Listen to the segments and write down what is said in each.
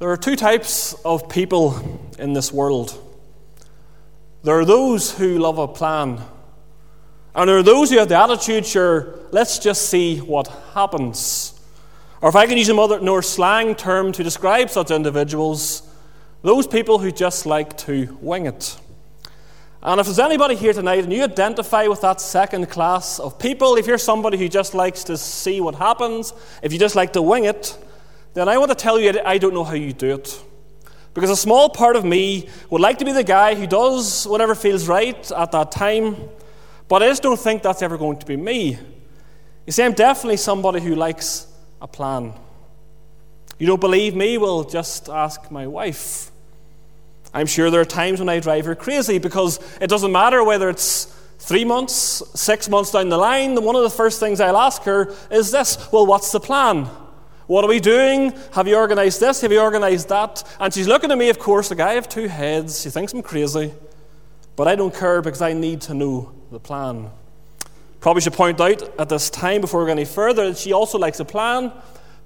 There are two types of people in this world. There are those who love a plan, and there are those who have the attitude, sure, let's just see what happens. Or if I can use a more slang term to describe such individuals, those people who just like to wing it. And if there's anybody here tonight and you identify with that second class of people, if you're somebody who just likes to see what happens, if you just like to wing it, then I want to tell you I don't know how you do it. Because a small part of me would like to be the guy who does whatever feels right at that time, but I just don't think that's ever going to be me. You see, I'm definitely somebody who likes a plan. You don't believe me? Well, just ask my wife. I'm sure there are times when I drive her crazy because it doesn't matter whether it's three months, six months down the line, one of the first things I'll ask her is this Well, what's the plan? What are we doing? Have you organized this? Have you organized that? And she's looking at me, of course, like I have two heads. She thinks I'm crazy. But I don't care because I need to know the plan. Probably should point out at this time, before we go any further, that she also likes a plan,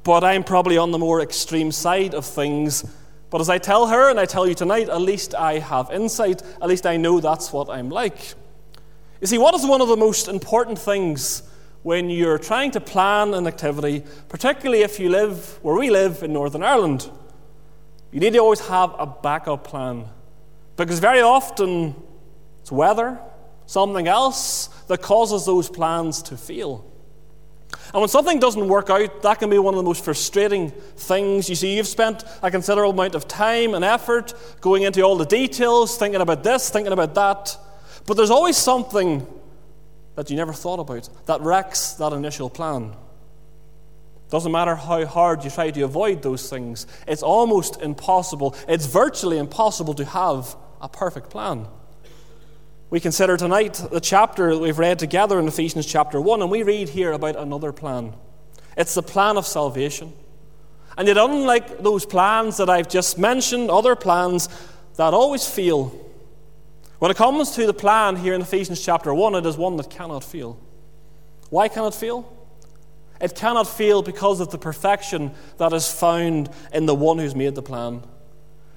but I'm probably on the more extreme side of things but as I tell her, and I tell you tonight, at least I have insight. At least I know that's what I'm like. You see, what is one of the most important things when you're trying to plan an activity, particularly if you live where we live in Northern Ireland? You need to always have a backup plan. Because very often it's weather, something else that causes those plans to fail. And when something doesn't work out, that can be one of the most frustrating things. You see, you've spent a considerable amount of time and effort going into all the details, thinking about this, thinking about that. But there's always something that you never thought about that wrecks that initial plan. Doesn't matter how hard you try to avoid those things, it's almost impossible. It's virtually impossible to have a perfect plan. We consider tonight the chapter that we've read together in Ephesians chapter 1, and we read here about another plan. It's the plan of salvation. And yet, unlike those plans that I've just mentioned, other plans that always fail, when it comes to the plan here in Ephesians chapter 1, it is one that cannot fail. Why cannot fail? It cannot fail because of the perfection that is found in the one who's made the plan.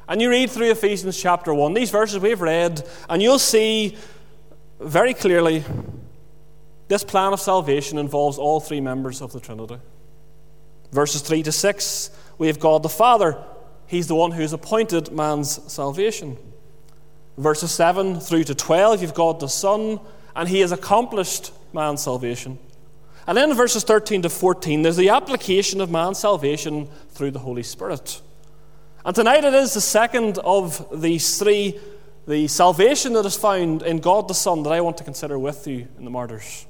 And you read through Ephesians chapter 1, these verses we've read, and you'll see very clearly this plan of salvation involves all three members of the Trinity. Verses 3 to 6, we have God the Father. He's the one who's appointed man's salvation. Verses 7 through to 12, you've got the Son, and he has accomplished man's salvation. And then in verses 13 to 14, there's the application of man's salvation through the Holy Spirit. And tonight it is the second of these three, the salvation that is found in God the Son, that I want to consider with you in the martyrs.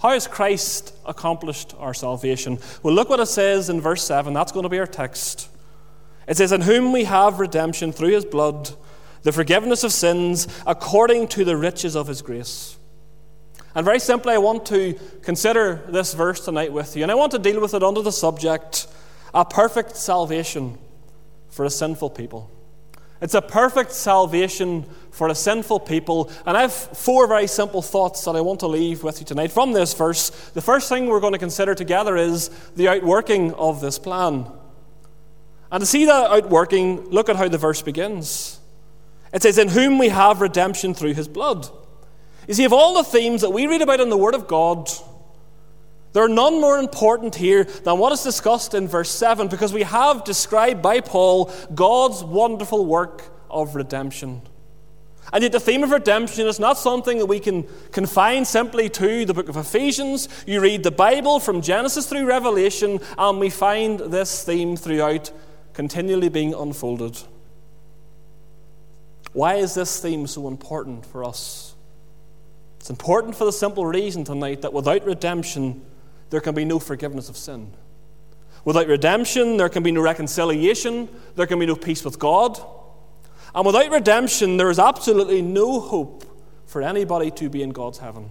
How has Christ accomplished our salvation? Well, look what it says in verse 7. That's going to be our text. It says, In whom we have redemption through his blood, the forgiveness of sins, according to the riches of his grace. And very simply, I want to consider this verse tonight with you, and I want to deal with it under the subject a perfect salvation for a sinful people. It's a perfect salvation for a sinful people. And I have four very simple thoughts that I want to leave with you tonight from this verse. The first thing we're going to consider together is the outworking of this plan. And to see that outworking, look at how the verse begins. It says, In whom we have redemption through his blood. You see, of all the themes that we read about in the Word of God, there are none more important here than what is discussed in verse 7 because we have described by Paul God's wonderful work of redemption. And yet, the theme of redemption is not something that we can confine simply to the book of Ephesians. You read the Bible from Genesis through Revelation, and we find this theme throughout continually being unfolded. Why is this theme so important for us? It's important for the simple reason tonight that without redemption, there can be no forgiveness of sin. Without redemption, there can be no reconciliation, there can be no peace with God. And without redemption, there is absolutely no hope for anybody to be in God's heaven.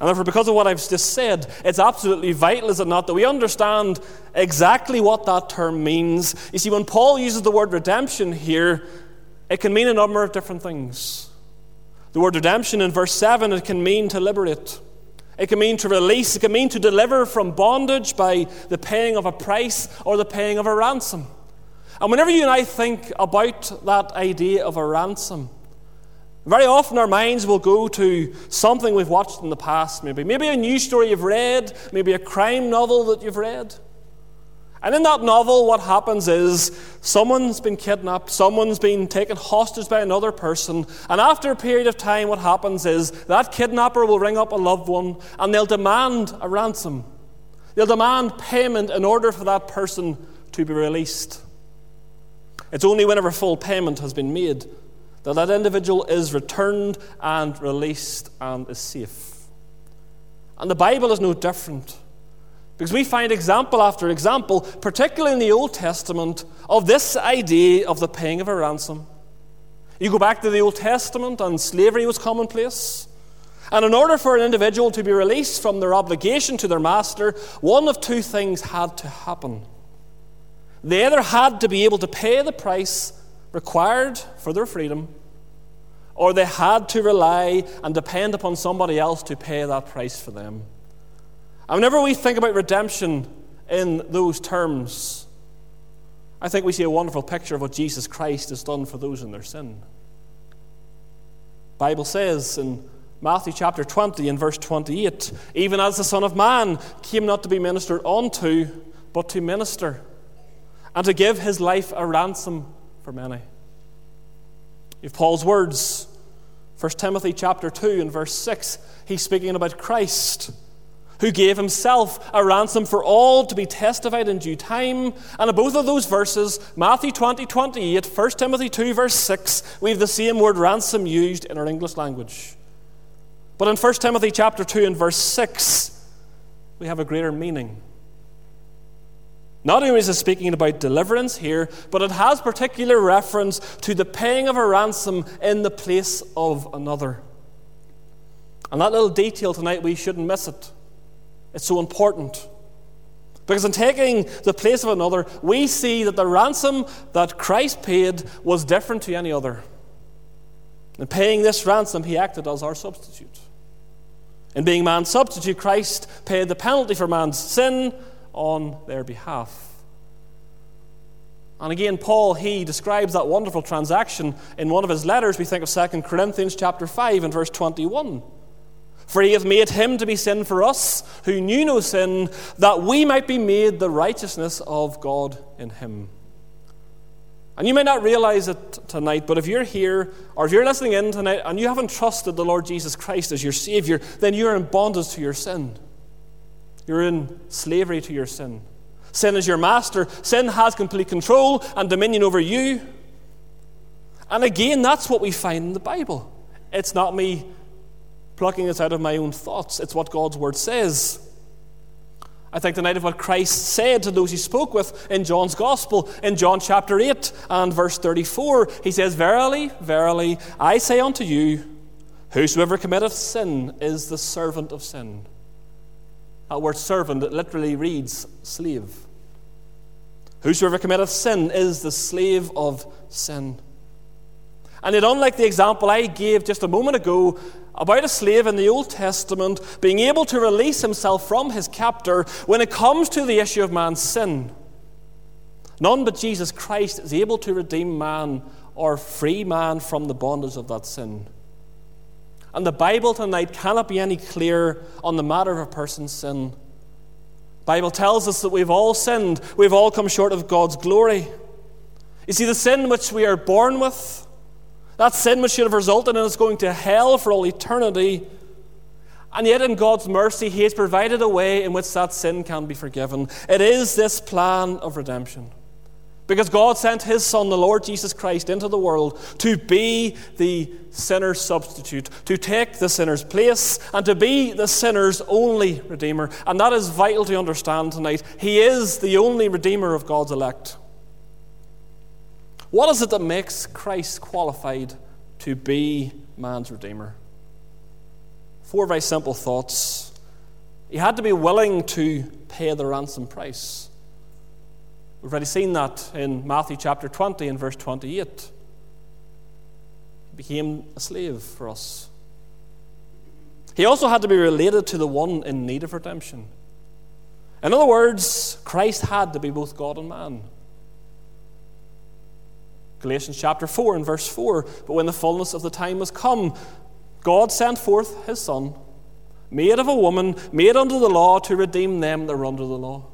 And therefore, because of what I've just said, it's absolutely vital, is it not, that we understand exactly what that term means. You see, when Paul uses the word redemption here, it can mean a number of different things. The word redemption in verse 7, it can mean to liberate. It can mean to release, it can mean to deliver from bondage by the paying of a price or the paying of a ransom. And whenever you and I think about that idea of a ransom, very often our minds will go to something we've watched in the past, maybe. Maybe a news story you've read, maybe a crime novel that you've read. And in that novel, what happens is someone's been kidnapped, someone's been taken hostage by another person, and after a period of time, what happens is that kidnapper will ring up a loved one and they'll demand a ransom. They'll demand payment in order for that person to be released. It's only whenever full payment has been made that that individual is returned and released and is safe. And the Bible is no different. Because we find example after example, particularly in the Old Testament, of this idea of the paying of a ransom. You go back to the Old Testament, and slavery was commonplace. And in order for an individual to be released from their obligation to their master, one of two things had to happen. They either had to be able to pay the price required for their freedom, or they had to rely and depend upon somebody else to pay that price for them. And whenever we think about redemption in those terms, I think we see a wonderful picture of what Jesus Christ has done for those in their sin. The Bible says in Matthew chapter 20 and verse 28 even as the Son of Man came not to be ministered unto, but to minister, and to give his life a ransom for many. If Paul's words, 1 Timothy chapter 2 and verse 6, he's speaking about Christ who gave himself a ransom for all to be testified in due time. And in both of those verses, Matthew 20, 28, 1 Timothy 2, verse 6, we have the same word ransom used in our English language. But in 1 Timothy chapter 2 and verse 6, we have a greater meaning. Not only is it speaking about deliverance here, but it has particular reference to the paying of a ransom in the place of another. And that little detail tonight, we shouldn't miss it. It's so important. Because in taking the place of another, we see that the ransom that Christ paid was different to any other. In paying this ransom, he acted as our substitute. In being man's substitute, Christ paid the penalty for man's sin on their behalf. And again, Paul, he describes that wonderful transaction in one of his letters. We think of 2 Corinthians chapter 5 and verse 21. For he hath made him to be sin for us, who knew no sin, that we might be made the righteousness of God in him. And you may not realize it tonight, but if you're here or if you're listening in tonight and you haven't trusted the Lord Jesus Christ as your Savior, then you're in bondage to your sin. You're in slavery to your sin. Sin is your master. Sin has complete control and dominion over you. And again, that's what we find in the Bible. It's not me plucking this out of my own thoughts. It's what God's word says. I think tonight of what Christ said to those he spoke with in John's Gospel, in John chapter 8 and verse 34. He says, Verily, verily, I say unto you, whosoever committeth sin is the servant of sin. That word servant, it literally reads slave. Whosoever committeth sin is the slave of sin. And yet, unlike the example I gave just a moment ago about a slave in the Old Testament being able to release himself from his captor, when it comes to the issue of man's sin, none but Jesus Christ is able to redeem man or free man from the bondage of that sin. And the Bible tonight cannot be any clearer on the matter of a person's sin. The Bible tells us that we've all sinned, we've all come short of God's glory. You see, the sin which we are born with, that sin which should have resulted in us going to hell for all eternity. And yet, in God's mercy, He has provided a way in which that sin can be forgiven. It is this plan of redemption. Because God sent His Son, the Lord Jesus Christ, into the world to be the sinner's substitute, to take the sinner's place, and to be the sinner's only Redeemer. And that is vital to understand tonight. He is the only Redeemer of God's elect. What is it that makes Christ qualified to be man's Redeemer? Four very simple thoughts. He had to be willing to pay the ransom price. We've already seen that in Matthew chapter 20 and verse 28. He became a slave for us. He also had to be related to the one in need of redemption. In other words, Christ had to be both God and man. Galatians chapter 4 and verse 4. But when the fullness of the time was come, God sent forth his Son, made of a woman, made under the law, to redeem them that are under the law.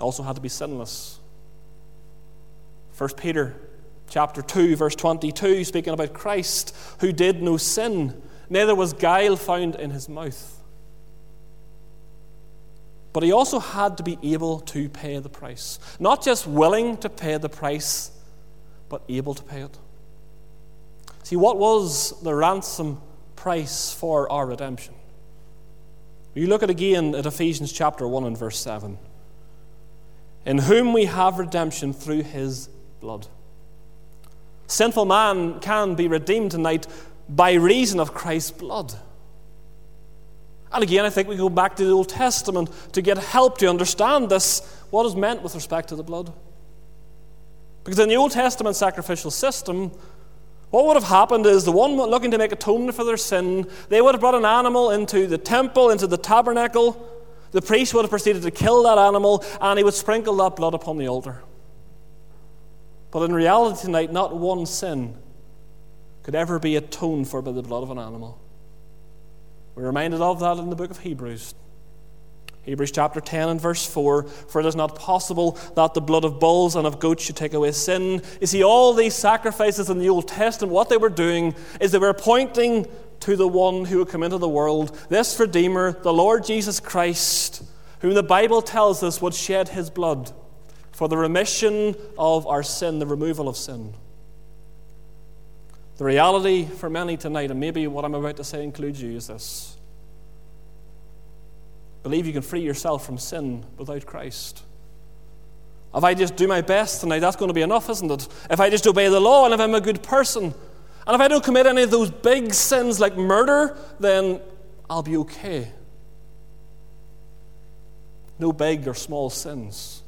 Also had to be sinless. 1 Peter chapter 2, verse 22, speaking about Christ, who did no sin, neither was guile found in his mouth. But he also had to be able to pay the price. Not just willing to pay the price, but able to pay it. See, what was the ransom price for our redemption? You look at again at Ephesians chapter 1 and verse 7. In whom we have redemption through his blood. Sinful man can be redeemed tonight by reason of Christ's blood. And again, I think we go back to the Old Testament to get help to understand this, what is meant with respect to the blood. Because in the Old Testament sacrificial system, what would have happened is the one looking to make atonement for their sin, they would have brought an animal into the temple, into the tabernacle. The priest would have proceeded to kill that animal, and he would sprinkle that blood upon the altar. But in reality, tonight, not one sin could ever be atoned for by the blood of an animal. We're reminded of that in the book of Hebrews. Hebrews chapter 10 and verse 4 For it is not possible that the blood of bulls and of goats should take away sin. You see, all these sacrifices in the Old Testament, what they were doing is they were pointing to the one who would come into the world, this Redeemer, the Lord Jesus Christ, whom the Bible tells us would shed his blood for the remission of our sin, the removal of sin. The reality for many tonight, and maybe what I'm about to say includes you, is this believe you can free yourself from sin without Christ. If I just do my best tonight, that's going to be enough, isn't it? If I just obey the law and if I'm a good person, and if I don't commit any of those big sins like murder, then I'll be okay. No big or small sins.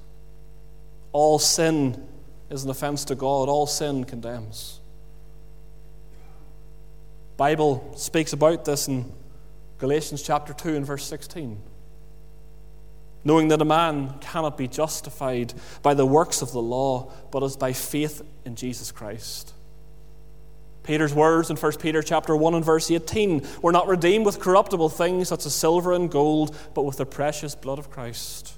All sin is an offense to God, all sin condemns. Bible speaks about this in Galatians chapter 2 and verse 16. Knowing that a man cannot be justified by the works of the law, but is by faith in Jesus Christ. Peter's words in 1 Peter chapter 1 and verse 18 were not redeemed with corruptible things such as silver and gold, but with the precious blood of Christ.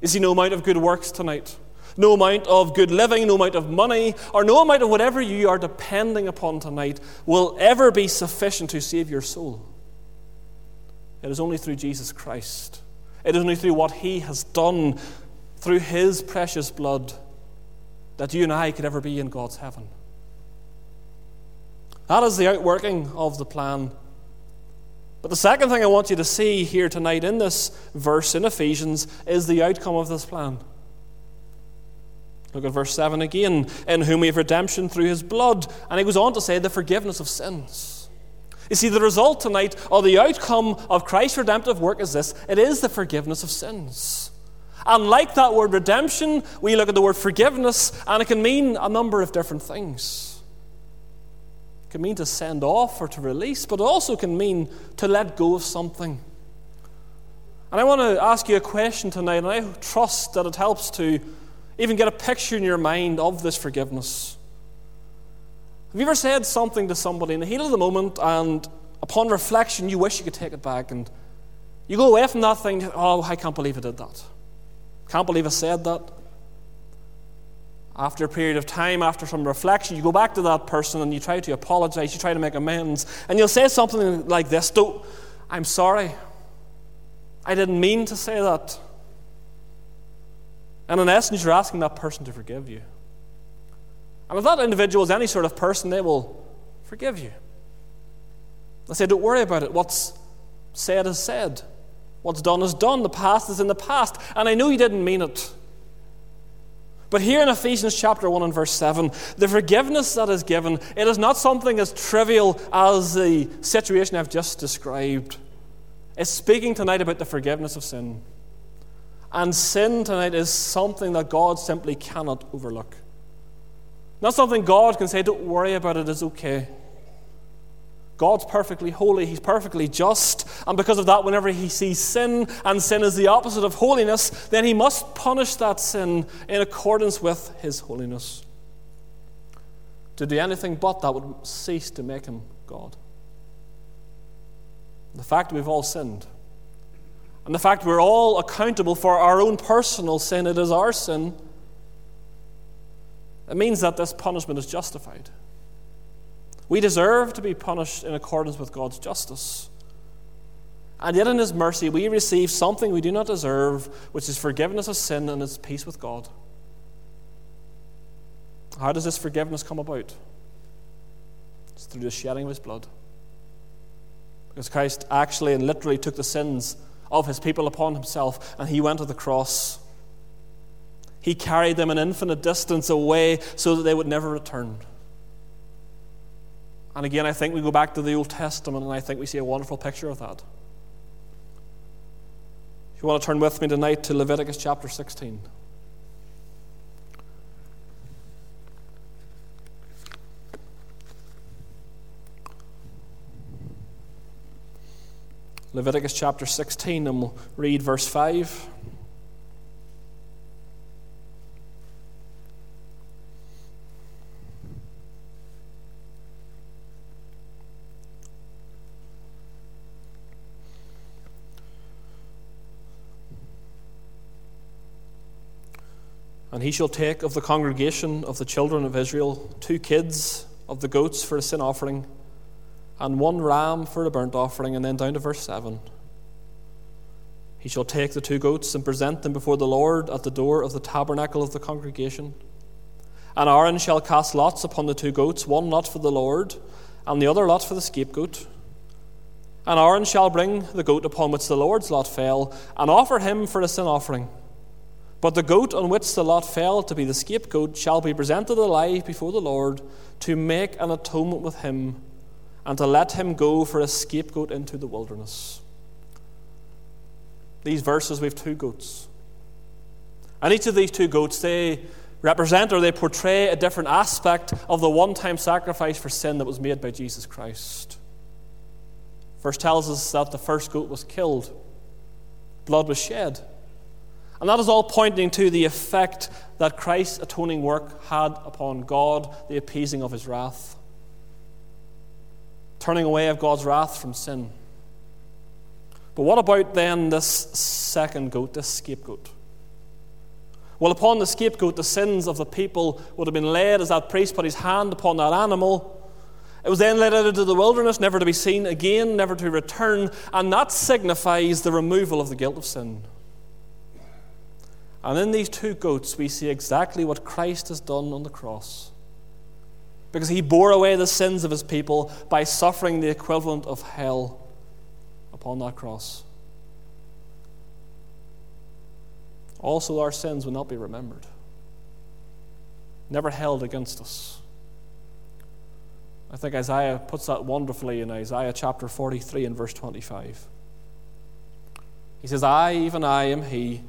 Is he no amount of good works tonight? No amount of good living, no amount of money, or no amount of whatever you are depending upon tonight will ever be sufficient to save your soul. It is only through Jesus Christ. It is only through what He has done through His precious blood that you and I could ever be in God's heaven. That is the outworking of the plan. But the second thing I want you to see here tonight in this verse in Ephesians is the outcome of this plan. Look at verse 7 again. In whom we have redemption through his blood. And he goes on to say, the forgiveness of sins. You see, the result tonight, or the outcome of Christ's redemptive work is this it is the forgiveness of sins. And like that word redemption, we look at the word forgiveness, and it can mean a number of different things. It can mean to send off or to release, but it also can mean to let go of something. And I want to ask you a question tonight, and I trust that it helps to even get a picture in your mind of this forgiveness. Have you ever said something to somebody in the heat of the moment and upon reflection you wish you could take it back and you go away from that thing, oh, I can't believe I did that. Can't believe I said that. After a period of time, after some reflection, you go back to that person and you try to apologize, you try to make amends, and you'll say something like this I'm sorry. I didn't mean to say that. And in essence, you're asking that person to forgive you. And if that individual is any sort of person, they will forgive you. I say, don't worry about it. What's said is said. What's done is done. The past is in the past. And I know you didn't mean it. But here in Ephesians chapter 1 and verse 7, the forgiveness that is given, it is not something as trivial as the situation I've just described. It's speaking tonight about the forgiveness of sin. And sin tonight is something that God simply cannot overlook. Not something God can say, don't worry about it, it's okay. God's perfectly holy, He's perfectly just, and because of that, whenever He sees sin, and sin is the opposite of holiness, then He must punish that sin in accordance with His holiness. To do anything but that would cease to make Him God. The fact that we've all sinned, and the fact we're all accountable for our own personal sin, it is our sin, it means that this punishment is justified. We deserve to be punished in accordance with God's justice. And yet, in His mercy, we receive something we do not deserve, which is forgiveness of sin and its peace with God. How does this forgiveness come about? It's through the shedding of His blood. Because Christ actually and literally took the sins of His people upon Himself, and He went to the cross. He carried them an infinite distance away so that they would never return. And again, I think we go back to the Old Testament and I think we see a wonderful picture of that. If you want to turn with me tonight to Leviticus chapter 16. Leviticus chapter 16, and we'll read verse 5. And he shall take of the congregation of the children of Israel two kids of the goats for a sin offering, and one ram for a burnt offering. And then down to verse 7. He shall take the two goats and present them before the Lord at the door of the tabernacle of the congregation. And Aaron shall cast lots upon the two goats, one lot for the Lord, and the other lot for the scapegoat. And Aaron shall bring the goat upon which the Lord's lot fell, and offer him for a sin offering. But the goat on which the lot fell to be the scapegoat shall be presented alive before the Lord to make an atonement with him and to let him go for a scapegoat into the wilderness. These verses, we have two goats. And each of these two goats, they represent or they portray a different aspect of the one time sacrifice for sin that was made by Jesus Christ. Verse tells us that the first goat was killed, blood was shed. And that is all pointing to the effect that Christ's atoning work had upon God, the appeasing of his wrath, turning away of God's wrath from sin. But what about then this second goat, this scapegoat? Well, upon the scapegoat, the sins of the people would have been laid as that priest put his hand upon that animal. It was then led out into the wilderness, never to be seen again, never to return, and that signifies the removal of the guilt of sin. And in these two goats, we see exactly what Christ has done on the cross. Because he bore away the sins of his people by suffering the equivalent of hell upon that cross. Also, our sins will not be remembered, never held against us. I think Isaiah puts that wonderfully in Isaiah chapter 43 and verse 25. He says, I, even I, am he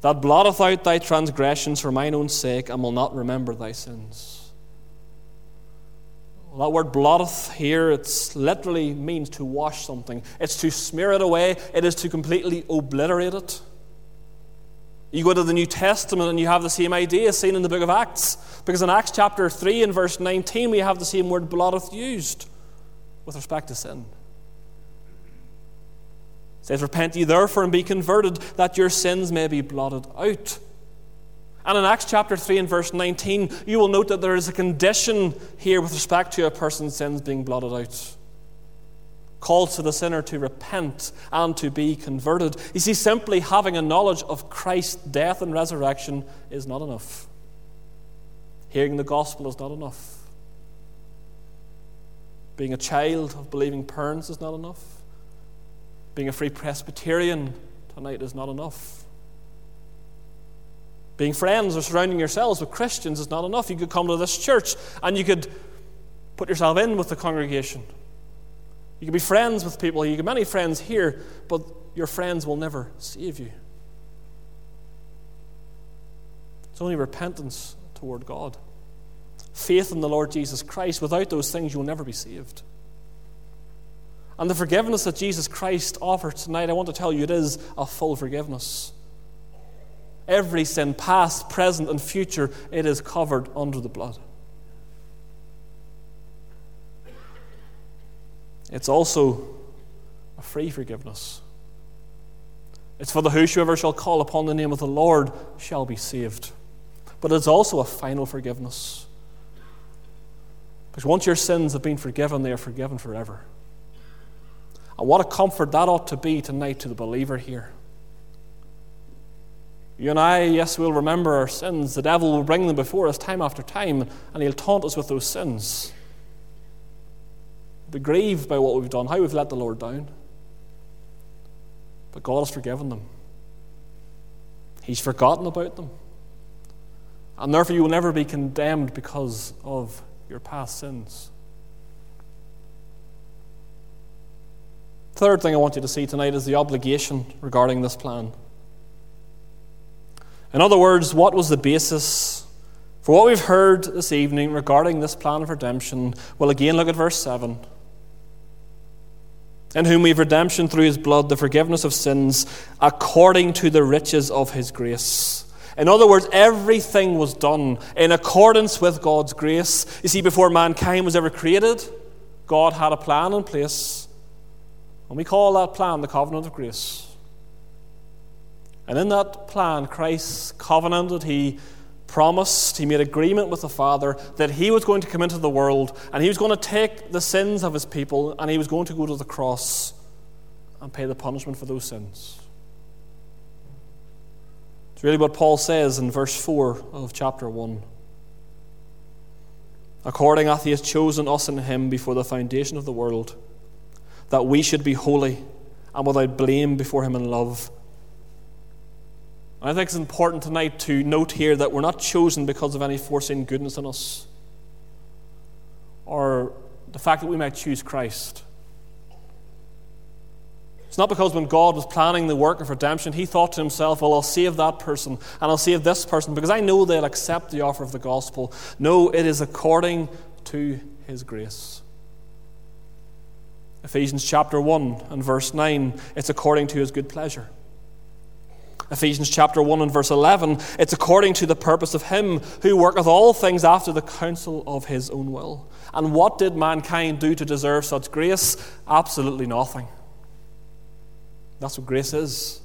that blotteth out thy transgressions for mine own sake, and will not remember thy sins. That word blotteth here, it literally means to wash something. It's to smear it away. It is to completely obliterate it. You go to the New Testament and you have the same idea seen in the book of Acts. Because in Acts chapter 3 and verse 19, we have the same word blotteth used with respect to sin. It says, Repent ye therefore and be converted, that your sins may be blotted out. And in Acts chapter 3 and verse 19, you will note that there is a condition here with respect to a person's sins being blotted out. Calls to the sinner to repent and to be converted. You see, simply having a knowledge of Christ's death and resurrection is not enough. Hearing the gospel is not enough. Being a child of believing parents is not enough. Being a free Presbyterian tonight is not enough. Being friends or surrounding yourselves with Christians is not enough. You could come to this church and you could put yourself in with the congregation. You could be friends with people. You could many friends here, but your friends will never save you. It's only repentance toward God. Faith in the Lord Jesus Christ. Without those things, you'll never be saved. And the forgiveness that Jesus Christ offers tonight, I want to tell you, it is a full forgiveness. Every sin, past, present, and future, it is covered under the blood. It's also a free forgiveness. It's for the whosoever shall call upon the name of the Lord shall be saved. But it's also a final forgiveness. Because once your sins have been forgiven, they are forgiven forever. And what a comfort that ought to be tonight to the believer here. You and I, yes, we'll remember our sins. The devil will bring them before us time after time, and he'll taunt us with those sins. Be grieved by what we've done, how we've let the Lord down. But God has forgiven them. He's forgotten about them. And therefore, you will never be condemned because of your past sins. Third thing I want you to see tonight is the obligation regarding this plan. In other words, what was the basis for what we've heard this evening regarding this plan of redemption? Well, again, look at verse 7 in whom we have redemption through his blood, the forgiveness of sins, according to the riches of his grace. In other words, everything was done in accordance with God's grace. You see, before mankind was ever created, God had a plan in place. And we call that plan the covenant of grace. And in that plan, Christ covenanted, he promised, he made agreement with the Father that he was going to come into the world and he was going to take the sins of his people and he was going to go to the cross and pay the punishment for those sins. It's really what Paul says in verse 4 of chapter 1. According as he has chosen us in him before the foundation of the world, that we should be holy and without blame before him in love I think it's important tonight to note here that we're not chosen because of any foreseen goodness in us or the fact that we might choose Christ. It's not because when God was planning the work of redemption, he thought to himself, well, I'll save that person and I'll save this person because I know they'll accept the offer of the gospel. No, it is according to his grace. Ephesians chapter 1 and verse 9, it's according to his good pleasure. Ephesians chapter 1 and verse 11, it's according to the purpose of Him who worketh all things after the counsel of His own will. And what did mankind do to deserve such grace? Absolutely nothing. That's what grace is.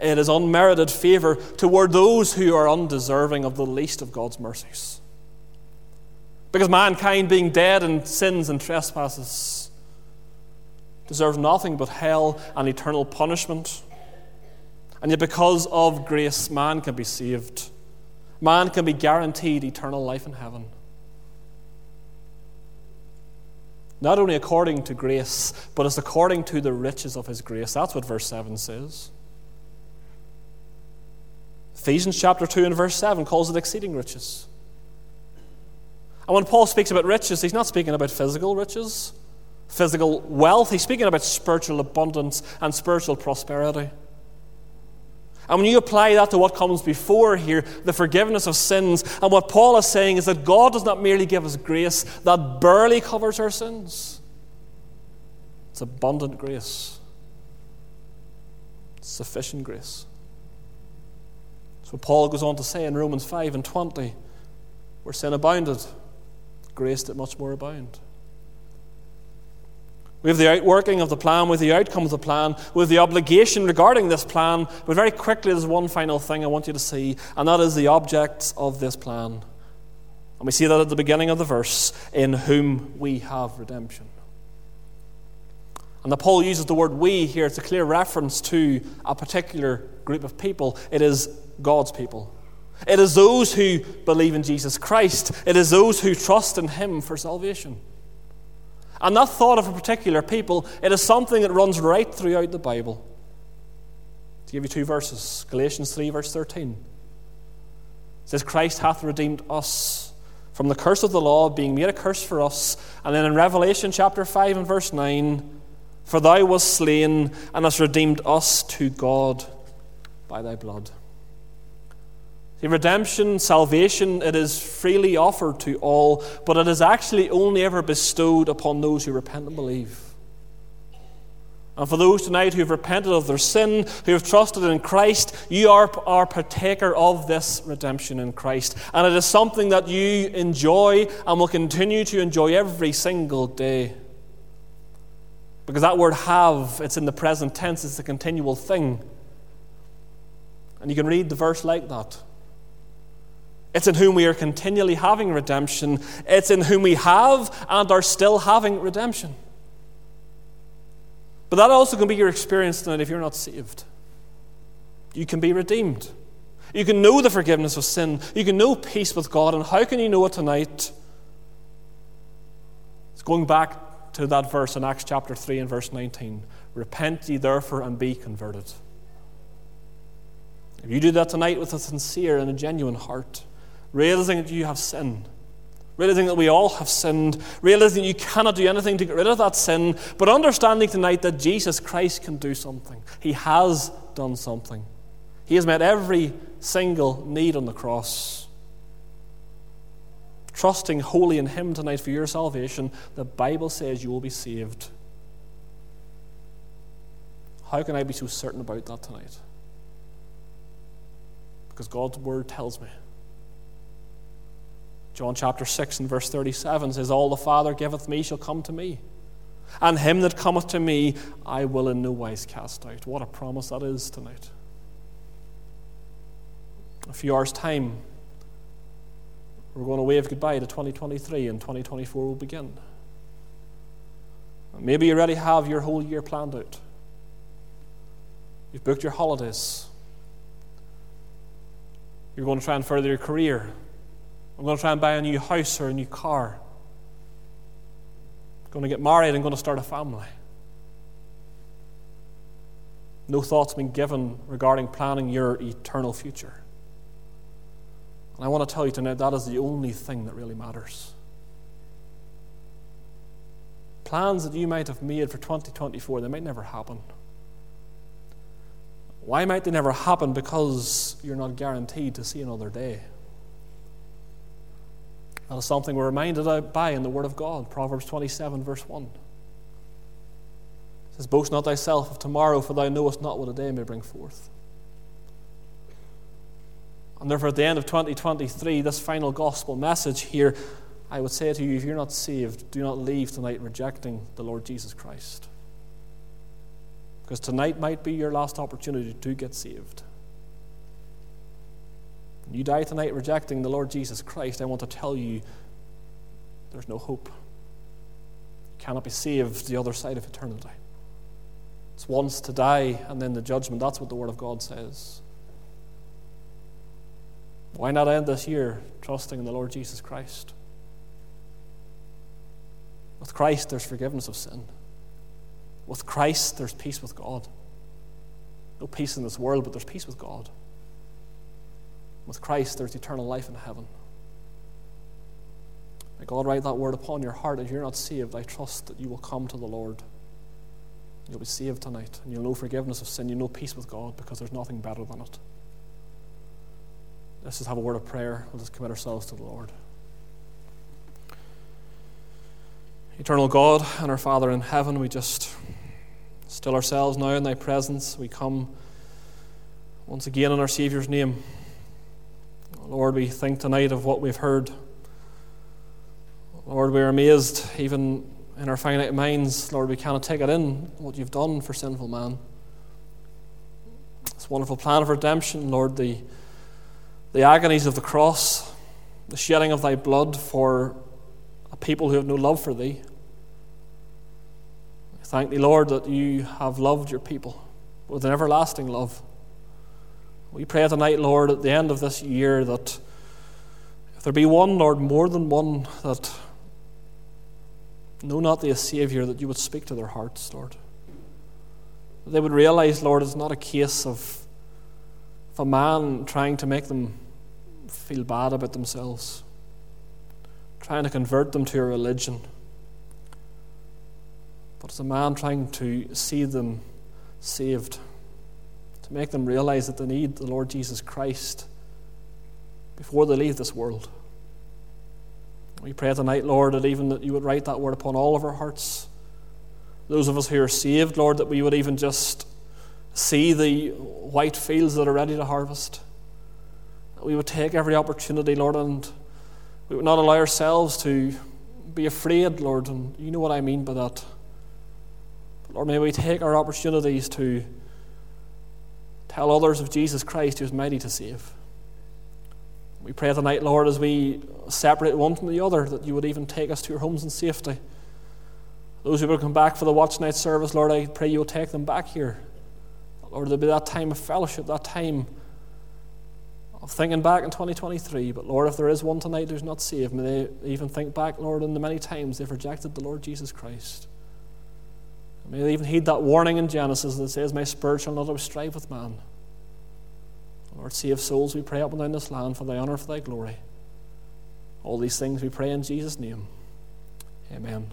It is unmerited favor toward those who are undeserving of the least of God's mercies. Because mankind, being dead in sins and trespasses, deserves nothing but hell and eternal punishment. And yet, because of grace, man can be saved. Man can be guaranteed eternal life in heaven. Not only according to grace, but it's according to the riches of his grace. That's what verse 7 says. Ephesians chapter 2 and verse 7 calls it exceeding riches. And when Paul speaks about riches, he's not speaking about physical riches, physical wealth. He's speaking about spiritual abundance and spiritual prosperity. And when you apply that to what comes before here, the forgiveness of sins, and what Paul is saying is that God does not merely give us grace that barely covers our sins, it's abundant grace, sufficient grace. So Paul goes on to say in Romans 5 and 20, where sin abounded, grace did much more abound. We have the outworking of the plan, with the outcome of the plan, with the obligation regarding this plan. But very quickly, there's one final thing I want you to see, and that is the objects of this plan. And we see that at the beginning of the verse, in whom we have redemption. And the Paul uses the word we here, it's a clear reference to a particular group of people. It is God's people. It is those who believe in Jesus Christ. It is those who trust in Him for salvation. And that thought of a particular people, it is something that runs right throughout the Bible. To give you two verses Galatians 3, verse 13. It says, Christ hath redeemed us from the curse of the law, being made a curse for us. And then in Revelation chapter 5 and verse 9, For thou wast slain and hast redeemed us to God by thy blood. See, redemption, salvation, it is freely offered to all, but it is actually only ever bestowed upon those who repent and believe. And for those tonight who have repented of their sin, who have trusted in Christ, you are, are partaker of this redemption in Christ. And it is something that you enjoy and will continue to enjoy every single day. Because that word have, it's in the present tense, it's a continual thing. And you can read the verse like that. It's in whom we are continually having redemption. It's in whom we have and are still having redemption. But that also can be your experience tonight if you're not saved. You can be redeemed. You can know the forgiveness of sin. You can know peace with God. And how can you know it tonight? It's going back to that verse in Acts chapter 3 and verse 19. Repent ye therefore and be converted. If you do that tonight with a sincere and a genuine heart, realizing that you have sinned, realizing that we all have sinned, realizing you cannot do anything to get rid of that sin, but understanding tonight that Jesus Christ can do something. He has done something. He has met every single need on the cross. Trusting wholly in Him tonight for your salvation, the Bible says you will be saved. How can I be so certain about that tonight? Because God's Word tells me. John chapter 6 and verse 37 says, All the Father giveth me shall come to me. And him that cometh to me, I will in no wise cast out. What a promise that is tonight. A few hours' time, we're going to wave goodbye to 2023 and 2024 will begin. Maybe you already have your whole year planned out. You've booked your holidays. You're going to try and further your career. I'm going to try and buy a new house or a new car. I'm going to get married and going to start a family. No thought's been given regarding planning your eternal future. And I want to tell you tonight that is the only thing that really matters. Plans that you might have made for 2024, they might never happen. Why might they never happen? Because you're not guaranteed to see another day. That is something we're reminded by in the Word of God, Proverbs 27, verse 1. It says, Boast not thyself of tomorrow, for thou knowest not what a day may bring forth. And therefore, at the end of 2023, this final gospel message here, I would say to you, if you're not saved, do not leave tonight rejecting the Lord Jesus Christ. Because tonight might be your last opportunity to get saved you die tonight rejecting the Lord Jesus Christ, I want to tell you there's no hope. You cannot be saved the other side of eternity. It's once to die and then the judgment. That's what the Word of God says. Why not end this year trusting in the Lord Jesus Christ? With Christ, there's forgiveness of sin. With Christ, there's peace with God. No peace in this world, but there's peace with God. With Christ, there's eternal life in heaven. May God write that word upon your heart. If you're not saved, I trust that you will come to the Lord. You'll be saved tonight, and you'll know forgiveness of sin. You'll know peace with God because there's nothing better than it. Let's just have a word of prayer. We'll just commit ourselves to the Lord. Eternal God and our Father in heaven, we just still ourselves now in Thy presence. We come once again in our Saviour's name. Lord, we think tonight of what we've heard. Lord, we're amazed, even in our finite minds. Lord, we cannot take it in, what you've done for sinful man. This wonderful plan of redemption, Lord, the, the agonies of the cross, the shedding of thy blood for a people who have no love for thee. Thank thee, Lord, that you have loved your people with an everlasting love. We pray tonight, Lord, at the end of this year that if there be one, Lord, more than one that know not thee as Saviour, that you would speak to their hearts, Lord. That they would realize, Lord, it's not a case of, of a man trying to make them feel bad about themselves, trying to convert them to a religion, but it's a man trying to see them saved make them realize that they need the Lord Jesus Christ before they leave this world. We pray tonight, Lord, that even that you would write that word upon all of our hearts. Those of us who are saved, Lord, that we would even just see the white fields that are ready to harvest. That we would take every opportunity, Lord, and we would not allow ourselves to be afraid, Lord, and you know what I mean by that. But Lord, may we take our opportunities to tell others of Jesus Christ who is mighty to save. We pray tonight, Lord, as we separate one from the other, that you would even take us to your homes in safety. Those who will come back for the watch night service, Lord, I pray you will take them back here. Lord, there'll be that time of fellowship, that time of thinking back in 2023. But Lord, if there is one tonight who's not saved, may they even think back, Lord, in the many times they've rejected the Lord Jesus Christ. May they even heed that warning in Genesis that says, My spirit shall not strive with man. Lord, save souls, we pray up and down this land for thy honour, for thy glory. All these things we pray in Jesus' name. Amen.